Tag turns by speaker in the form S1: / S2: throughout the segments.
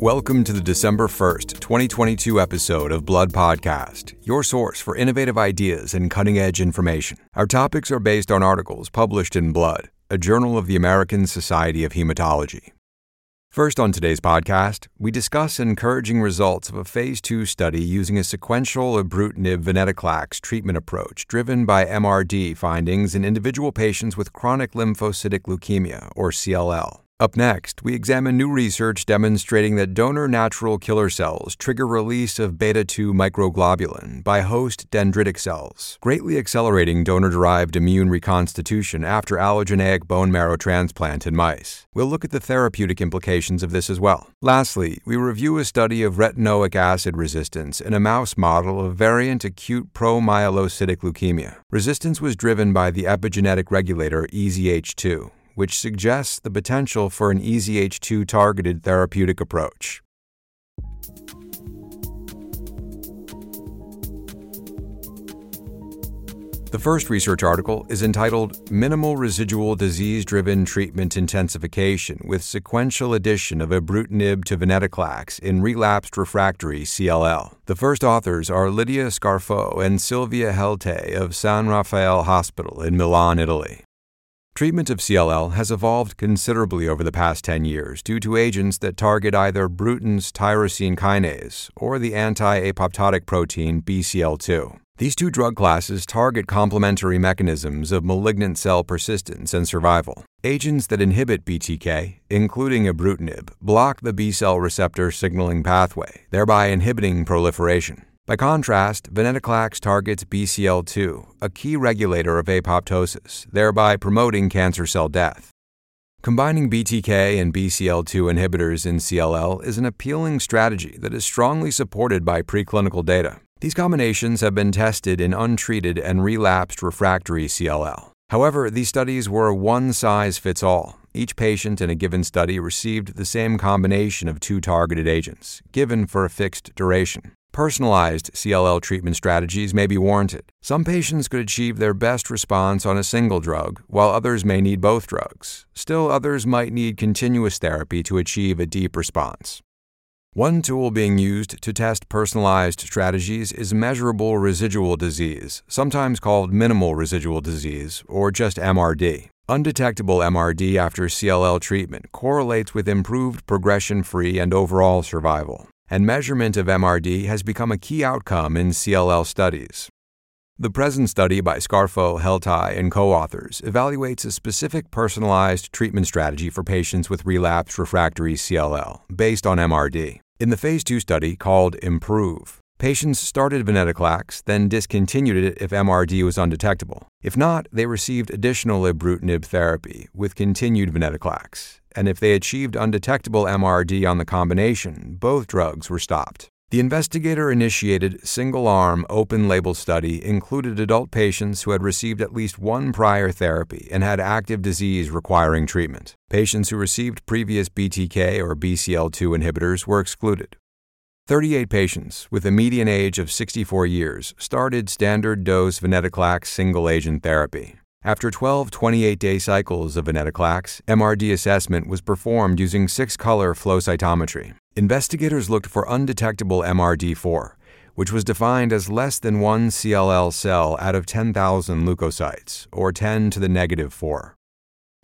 S1: Welcome to the December 1st, 2022 episode of Blood Podcast, your source for innovative ideas and cutting edge information. Our topics are based on articles published in Blood, a journal of the American Society of Hematology. First, on today's podcast, we discuss encouraging results of a phase 2 study using a sequential ibrutinib venetoclax treatment approach driven by MRD findings in individual patients with chronic lymphocytic leukemia, or CLL. Up next, we examine new research demonstrating that donor natural killer cells trigger release of beta 2 microglobulin by host dendritic cells, greatly accelerating donor derived immune reconstitution after allogeneic bone marrow transplant in mice. We'll look at the therapeutic implications of this as well. Lastly, we review a study of retinoic acid resistance in a mouse model of variant acute promyelocytic leukemia. Resistance was driven by the epigenetic regulator EZH2 which suggests the potential for an EZH2 targeted therapeutic approach. The first research article is entitled Minimal Residual Disease Driven Treatment Intensification with Sequential Addition of Ibrutinib to Venetoclax in Relapsed Refractory CLL. The first authors are Lydia Scarfo and Silvia Heltai of San Raffaele Hospital in Milan, Italy. Treatment of CLL has evolved considerably over the past 10 years due to agents that target either Bruton's tyrosine kinase or the anti apoptotic protein BCL2. These two drug classes target complementary mechanisms of malignant cell persistence and survival. Agents that inhibit BTK, including ibrutinib, block the B cell receptor signaling pathway, thereby inhibiting proliferation. By contrast, venetoclax targets BCL2, a key regulator of apoptosis, thereby promoting cancer cell death. Combining BTK and BCL2 inhibitors in CLL is an appealing strategy that is strongly supported by preclinical data. These combinations have been tested in untreated and relapsed refractory CLL. However, these studies were one size fits all. Each patient in a given study received the same combination of two targeted agents, given for a fixed duration. Personalized CLL treatment strategies may be warranted. Some patients could achieve their best response on a single drug, while others may need both drugs. Still, others might need continuous therapy to achieve a deep response. One tool being used to test personalized strategies is measurable residual disease, sometimes called minimal residual disease, or just MRD. Undetectable MRD after CLL treatment correlates with improved progression free and overall survival and measurement of MRD has become a key outcome in CLL studies. The present study by Scarfo, Heltai, and co authors evaluates a specific personalized treatment strategy for patients with relapsed refractory CLL based on MRD. In the Phase 2 study called IMPROVE, patients started venetoclax, then discontinued it if MRD was undetectable. If not, they received additional ibrutinib therapy with continued venetoclax, and if they achieved undetectable MRD on the combination, both drugs were stopped. The investigator initiated single arm open label study included adult patients who had received at least one prior therapy and had active disease requiring treatment. Patients who received previous BTK or BCL2 inhibitors were excluded. 38 patients with a median age of 64 years started standard dose venetoclax single agent therapy. After 12 28 day cycles of venetoclax, MRD assessment was performed using six color flow cytometry. Investigators looked for undetectable MRD4, which was defined as less than one CLL cell out of 10,000 leukocytes, or 10 to the negative 4.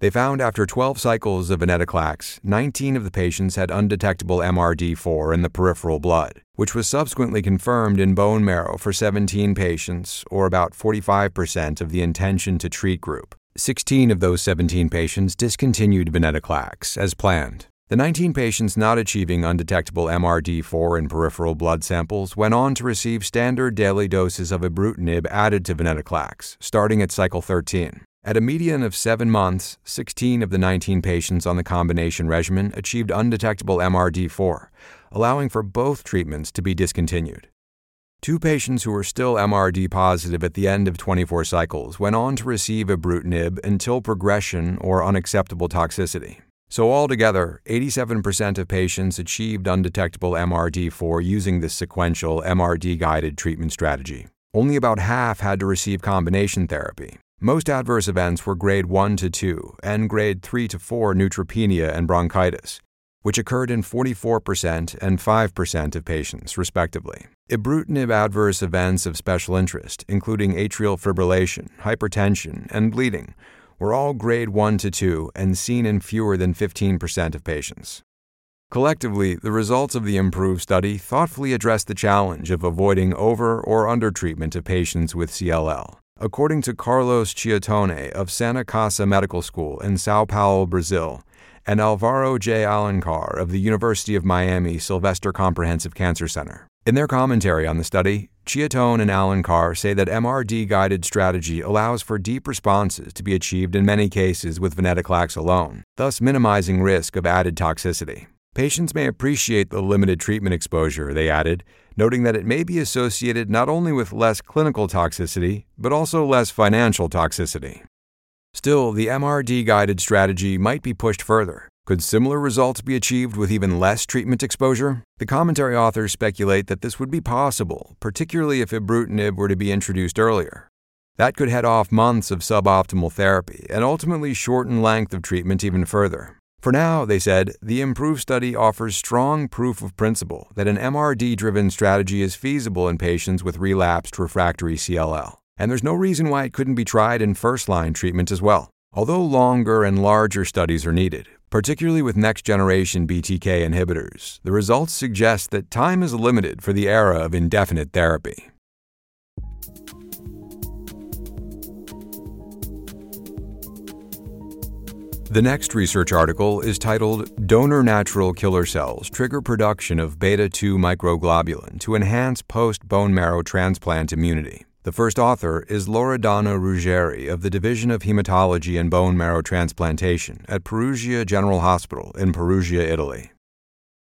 S1: They found after 12 cycles of venetoclax, 19 of the patients had undetectable MRD4 in the peripheral blood, which was subsequently confirmed in bone marrow for 17 patients, or about 45% of the intention to treat group. 16 of those 17 patients discontinued venetoclax as planned. The 19 patients not achieving undetectable MRD4 in peripheral blood samples went on to receive standard daily doses of ibrutinib added to venetoclax, starting at cycle 13. At a median of seven months, 16 of the 19 patients on the combination regimen achieved undetectable MRD4, allowing for both treatments to be discontinued. Two patients who were still MRD positive at the end of 24 cycles went on to receive ibrutinib until progression or unacceptable toxicity. So, altogether, 87% of patients achieved undetectable MRD4 using this sequential MRD guided treatment strategy. Only about half had to receive combination therapy, most adverse events were grade 1 to 2 and grade 3 to 4 neutropenia and bronchitis. which occurred in 44% and 5% of patients, respectively. Ibrutinib adverse events of special interest, including atrial fibrillation, hypertension, and bleeding, were all grade 1 to 2 and seen in fewer than 15% of patients. Collectively, the results of the IMPROVE study thoughtfully address the challenge of avoiding over or under treatment of patients with CLL. According to Carlos Chiattone of Santa Casa Medical School in Sao Paulo, Brazil, and Alvaro J. Alencar of the University of Miami Sylvester Comprehensive Cancer Center. In their commentary on the study, Chiattone and Alencar say that MRD guided strategy allows for deep responses to be achieved in many cases with venetoclax alone, thus minimizing risk of added toxicity. Patients may appreciate the limited treatment exposure, they added, noting that it may be associated not only with less clinical toxicity, but also less financial toxicity. Still, the MRD guided strategy might be pushed further. Could similar results be achieved with even less treatment exposure? The commentary authors speculate that this would be possible, particularly if ibrutinib were to be introduced earlier. That could head off months of suboptimal therapy and ultimately shorten length of treatment even further. For now, they said, the IMPROVE study offers strong proof of principle that an MRD driven strategy is feasible in patients with relapsed refractory CLL, and there's no reason why it couldn't be tried in first line treatment as well. Although longer and larger studies are needed, particularly with next generation BTK inhibitors, the results suggest that time is limited for the era of indefinite therapy. The next research article is titled Donor Natural Killer Cells Trigger Production of Beta 2 Microglobulin to Enhance Post Bone Marrow Transplant Immunity. The first author is Laura Loredana Ruggeri of the Division of Hematology and Bone Marrow Transplantation at Perugia General Hospital in Perugia, Italy.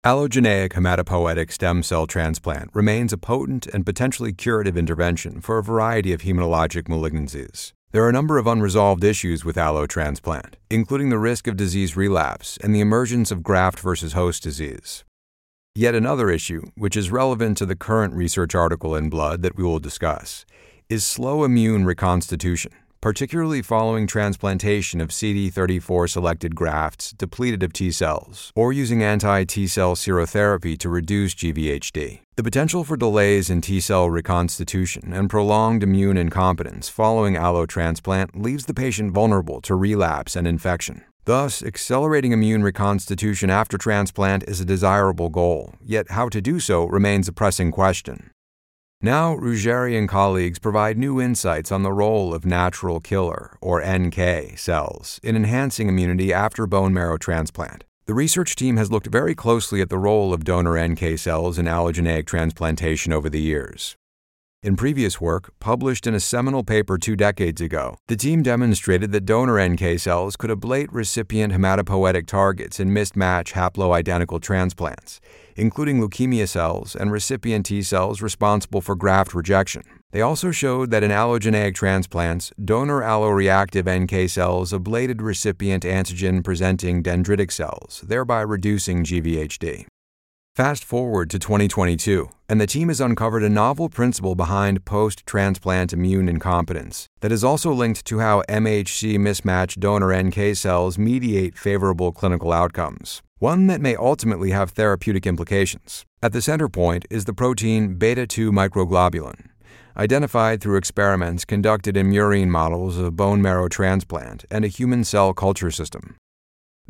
S1: Allogeneic hematopoietic stem cell transplant remains a potent and potentially curative intervention for a variety of hematologic malignancies. There are a number of unresolved issues with allotransplant, including the risk of disease relapse and the emergence of graft versus host disease. Yet another issue, which is relevant to the current research article in Blood that we will discuss, is slow immune reconstitution particularly following transplantation of CD34 selected grafts depleted of T cells, or using anti T cell serotherapy to reduce GVHD. The potential for delays in T cell reconstitution and prolonged immune incompetence following allotransplant leaves the patient vulnerable to relapse and infection. Thus, accelerating immune reconstitution after transplant is a desirable goal, yet how to do so remains a pressing question. Now, Ruggeri and colleagues provide new insights on the role of natural killer, or NK, cells in enhancing immunity after bone marrow transplant. The research team has looked very closely at the role of donor NK cells in allogeneic transplantation over the years. In previous work, published in a seminal paper two decades ago, the team demonstrated that donor NK cells could ablate recipient hematopoietic targets in mismatch haploidentical transplants, including leukemia cells and recipient T cells responsible for graft rejection. They also showed that in allogeneic transplants, donor alloreactive NK cells ablated recipient antigen presenting dendritic cells, thereby reducing GVHD. Fast forward to 2022, and the team has uncovered a novel principle behind post transplant immune incompetence that is also linked to how MHC mismatched donor NK cells mediate favorable clinical outcomes, one that may ultimately have therapeutic implications. At the center point is the protein beta 2 microglobulin, identified through experiments conducted in murine models of bone marrow transplant and a human cell culture system.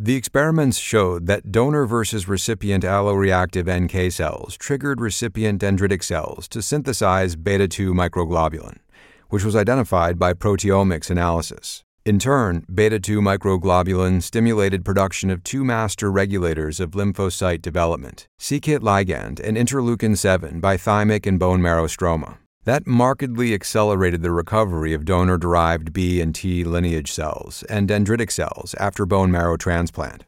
S1: The experiments showed that donor versus recipient alloreactive NK cells triggered recipient dendritic cells to synthesize beta 2 microglobulin, which was identified by proteomics analysis. In turn, beta 2 microglobulin stimulated production of two master regulators of lymphocyte development, c-KIT ligand and interleukin 7 by thymic and bone marrow stroma. That markedly accelerated the recovery of donor derived B and T lineage cells and dendritic cells after bone marrow transplant.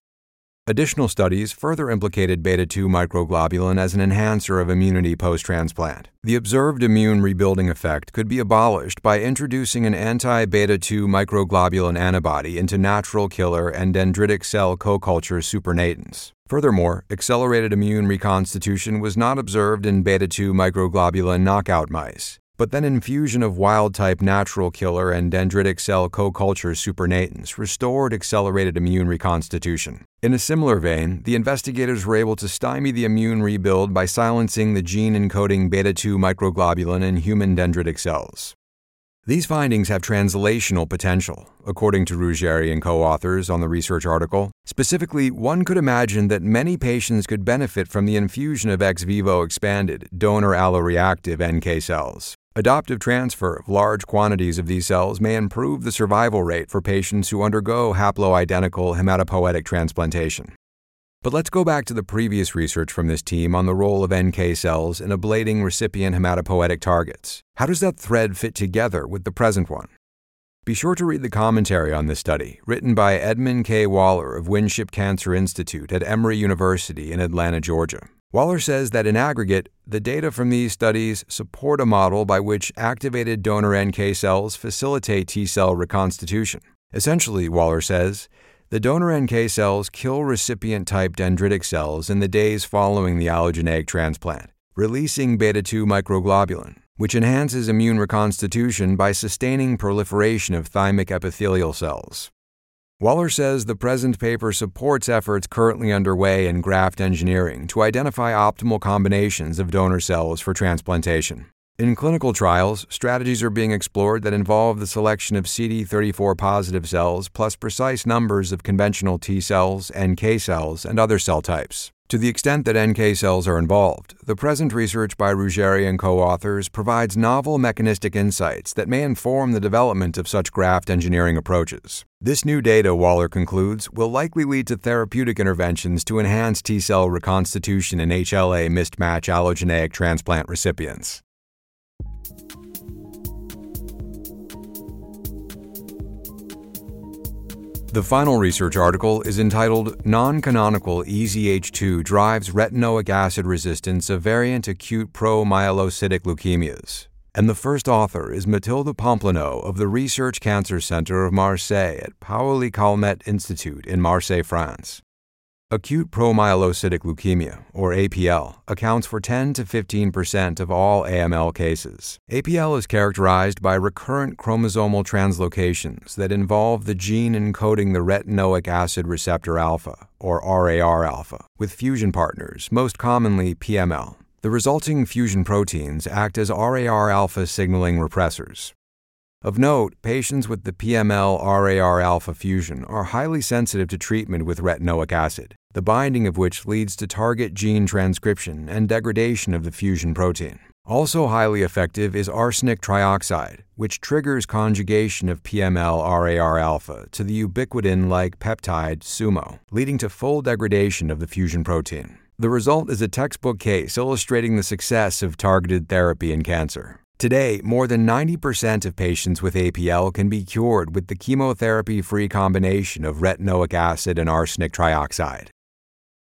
S1: Additional studies further implicated beta 2 microglobulin as an enhancer of immunity post transplant. The observed immune rebuilding effect could be abolished by introducing an anti beta 2 microglobulin antibody into natural killer and dendritic cell co culture supernatants. Furthermore, accelerated immune reconstitution was not observed in beta 2 microglobulin knockout mice, but then infusion of wild type natural killer and dendritic cell co culture supernatants restored accelerated immune reconstitution. In a similar vein, the investigators were able to stymie the immune rebuild by silencing the gene encoding beta 2 microglobulin in human dendritic cells. These findings have translational potential, according to Ruggeri and co authors on the research article. Specifically, one could imagine that many patients could benefit from the infusion of ex vivo expanded, donor alloreactive NK cells. Adoptive transfer of large quantities of these cells may improve the survival rate for patients who undergo haploidentical hematopoietic transplantation. But let's go back to the previous research from this team on the role of NK cells in ablating recipient hematopoietic targets. How does that thread fit together with the present one? Be sure to read the commentary on this study, written by Edmund K. Waller of Winship Cancer Institute at Emory University in Atlanta, Georgia. Waller says that in aggregate, the data from these studies support a model by which activated donor NK cells facilitate T cell reconstitution. Essentially, Waller says, the donor NK cells kill recipient type dendritic cells in the days following the allogeneic transplant, releasing beta 2 microglobulin, which enhances immune reconstitution by sustaining proliferation of thymic epithelial cells. Waller says the present paper supports efforts currently underway in graft engineering to identify optimal combinations of donor cells for transplantation. In clinical trials, strategies are being explored that involve the selection of CD34 positive cells plus precise numbers of conventional T cells, NK cells, and other cell types. To the extent that NK cells are involved, the present research by Ruggeri and co authors provides novel mechanistic insights that may inform the development of such graft engineering approaches. This new data, Waller concludes, will likely lead to therapeutic interventions to enhance T cell reconstitution in HLA mismatch allogeneic transplant recipients. The final research article is entitled Non Canonical EZH2 Drives Retinoic Acid Resistance of Variant Acute Promyelocytic Leukemias. And the first author is Mathilde Poplineau of the Research Cancer Center of Marseille at Paoli Calmette Institute in Marseille, France. Acute promyelocytic leukemia, or APL, accounts for 10 to 15 percent of all AML cases. APL is characterized by recurrent chromosomal translocations that involve the gene encoding the retinoic acid receptor alpha, or RAR alpha, with fusion partners, most commonly PML. The resulting fusion proteins act as RAR alpha signaling repressors. Of note, patients with the PML RAR alpha fusion are highly sensitive to treatment with retinoic acid, the binding of which leads to target gene transcription and degradation of the fusion protein. Also highly effective is arsenic trioxide, which triggers conjugation of PML RAR alpha to the ubiquitin like peptide SUMO, leading to full degradation of the fusion protein. The result is a textbook case illustrating the success of targeted therapy in cancer. Today, more than 90% of patients with APL can be cured with the chemotherapy free combination of retinoic acid and arsenic trioxide.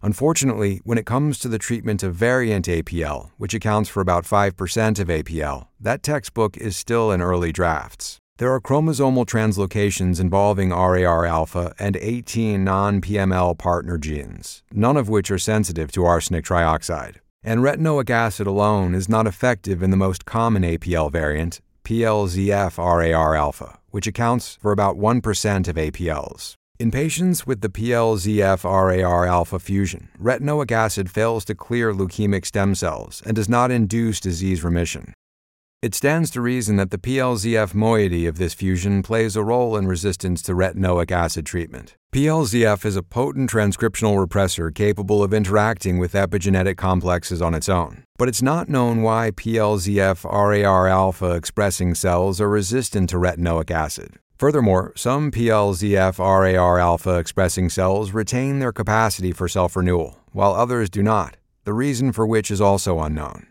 S1: Unfortunately, when it comes to the treatment of variant APL, which accounts for about 5% of APL, that textbook is still in early drafts. There are chromosomal translocations involving RAR alpha and 18 non PML partner genes, none of which are sensitive to arsenic trioxide. And retinoic acid alone is not effective in the most common APL variant, PLZF RAR alpha, which accounts for about 1% of APLs. In patients with the PLZF RAR alpha fusion, retinoic acid fails to clear leukemic stem cells and does not induce disease remission. It stands to reason that the PLZF moiety of this fusion plays a role in resistance to retinoic acid treatment. PLZF is a potent transcriptional repressor capable of interacting with epigenetic complexes on its own. But it's not known why PLZF RAR alpha expressing cells are resistant to retinoic acid. Furthermore, some PLZF RAR alpha expressing cells retain their capacity for self renewal, while others do not, the reason for which is also unknown.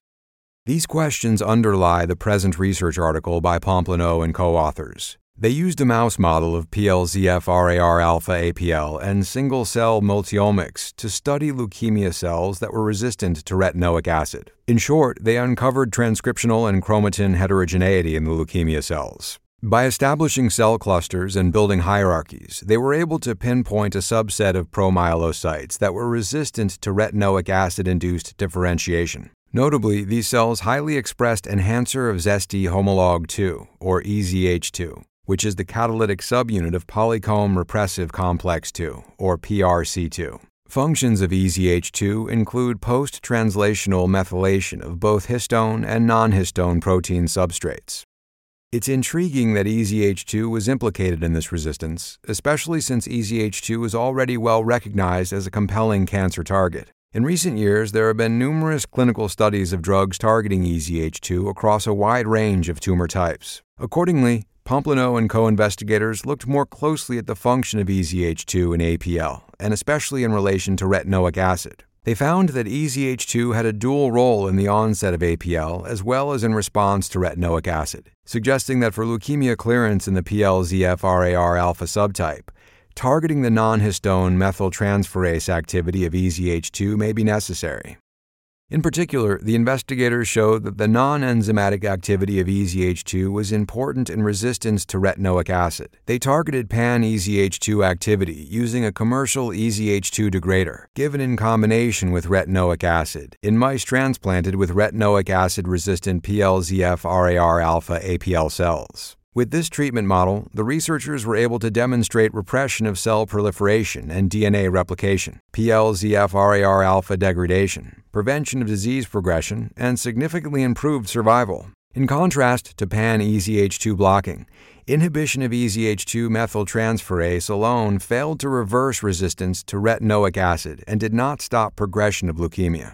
S1: These questions underlie the present research article by Poplineau and co authors. They used a mouse model of PLZF RAR alpha APL and single cell multiomics to study leukemia cells that were resistant to retinoic acid. In short, they uncovered transcriptional and chromatin heterogeneity in the leukemia cells. By establishing cell clusters and building hierarchies, they were able to pinpoint a subset of promyelocytes that were resistant to retinoic acid induced differentiation. Notably, these cells highly expressed enhancer of Zeste homolog 2, or EZH2, which is the catalytic subunit of polycomb repressive complex 2, or PRC2. Functions of EZH2 include post translational methylation of both histone and non histone protein substrates. It's intriguing that EZH2 was implicated in this resistance, especially since EZH2 is already well recognized as a compelling cancer target. In recent years, there have been numerous clinical studies of drugs targeting EZH2 across a wide range of tumor types. Accordingly, Poplineau and co investigators looked more closely at the function of EZH2 in APL, and especially in relation to retinoic acid. They found that EZH2 had a dual role in the onset of APL as well as in response to retinoic acid, suggesting that for leukemia clearance in the PLZF-RAR alpha subtype, targeting the non-histone methyltransferase activity of EZH2 may be necessary. In particular, the investigators showed that the non enzymatic activity of EZH2 was important in resistance to retinoic acid. They targeted pan EZH2 activity using a commercial EZH2 degrader, given in combination with retinoic acid, in mice transplanted with retinoic acid resistant PLZF RAR alpha APL cells. With this treatment model, the researchers were able to demonstrate repression of cell proliferation and DNA replication, PLZF-RAR alpha degradation, prevention of disease progression, and significantly improved survival. In contrast to pan-EZH2 blocking, inhibition of EZH2 methyltransferase alone failed to reverse resistance to retinoic acid and did not stop progression of leukemia.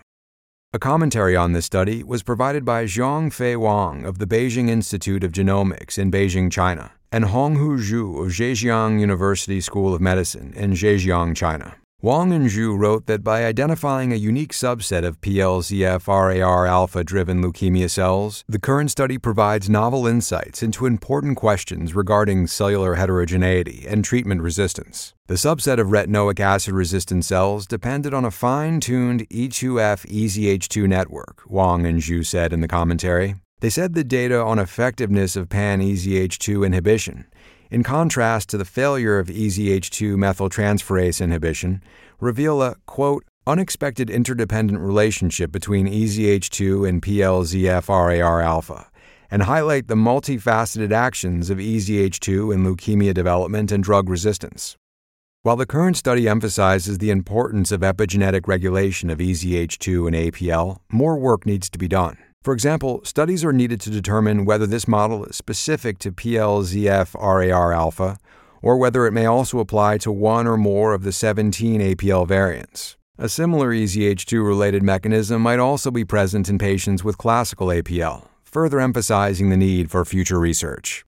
S1: A commentary on this study was provided by Zhongfei Wang of the Beijing Institute of Genomics in Beijing, China, and Honghu Zhu of Zhejiang University School of Medicine in Zhejiang, China. Wang and Zhu wrote that by identifying a unique subset of PLZF-RAR alpha-driven leukemia cells, the current study provides novel insights into important questions regarding cellular heterogeneity and treatment resistance. The subset of retinoic acid-resistant cells depended on a fine-tuned E2F EZH2 network, Wang and Zhu said in the commentary. They said the data on effectiveness of pan-EZH2 inhibition in contrast to the failure of EZH2 methyltransferase inhibition, reveal a, quote, unexpected interdependent relationship between EZH2 and PLZF-RAR alpha, and highlight the multifaceted actions of EZH2 in leukemia development and drug resistance. While the current study emphasizes the importance of epigenetic regulation of EZH2 and APL, more work needs to be done. For example, studies are needed to determine whether this model is specific to PLZF RAR alpha or whether it may also apply to one or more of the 17 APL variants. A similar EZH2 related mechanism might also be present in patients with classical APL, further emphasizing the need for future research.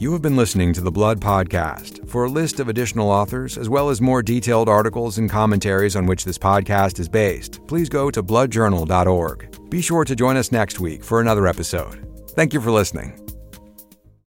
S1: You have been listening to the Blood Podcast. For a list of additional authors, as well as more detailed articles and commentaries on which this podcast is based, please go to bloodjournal.org. Be sure to join us next week for another episode. Thank you for listening.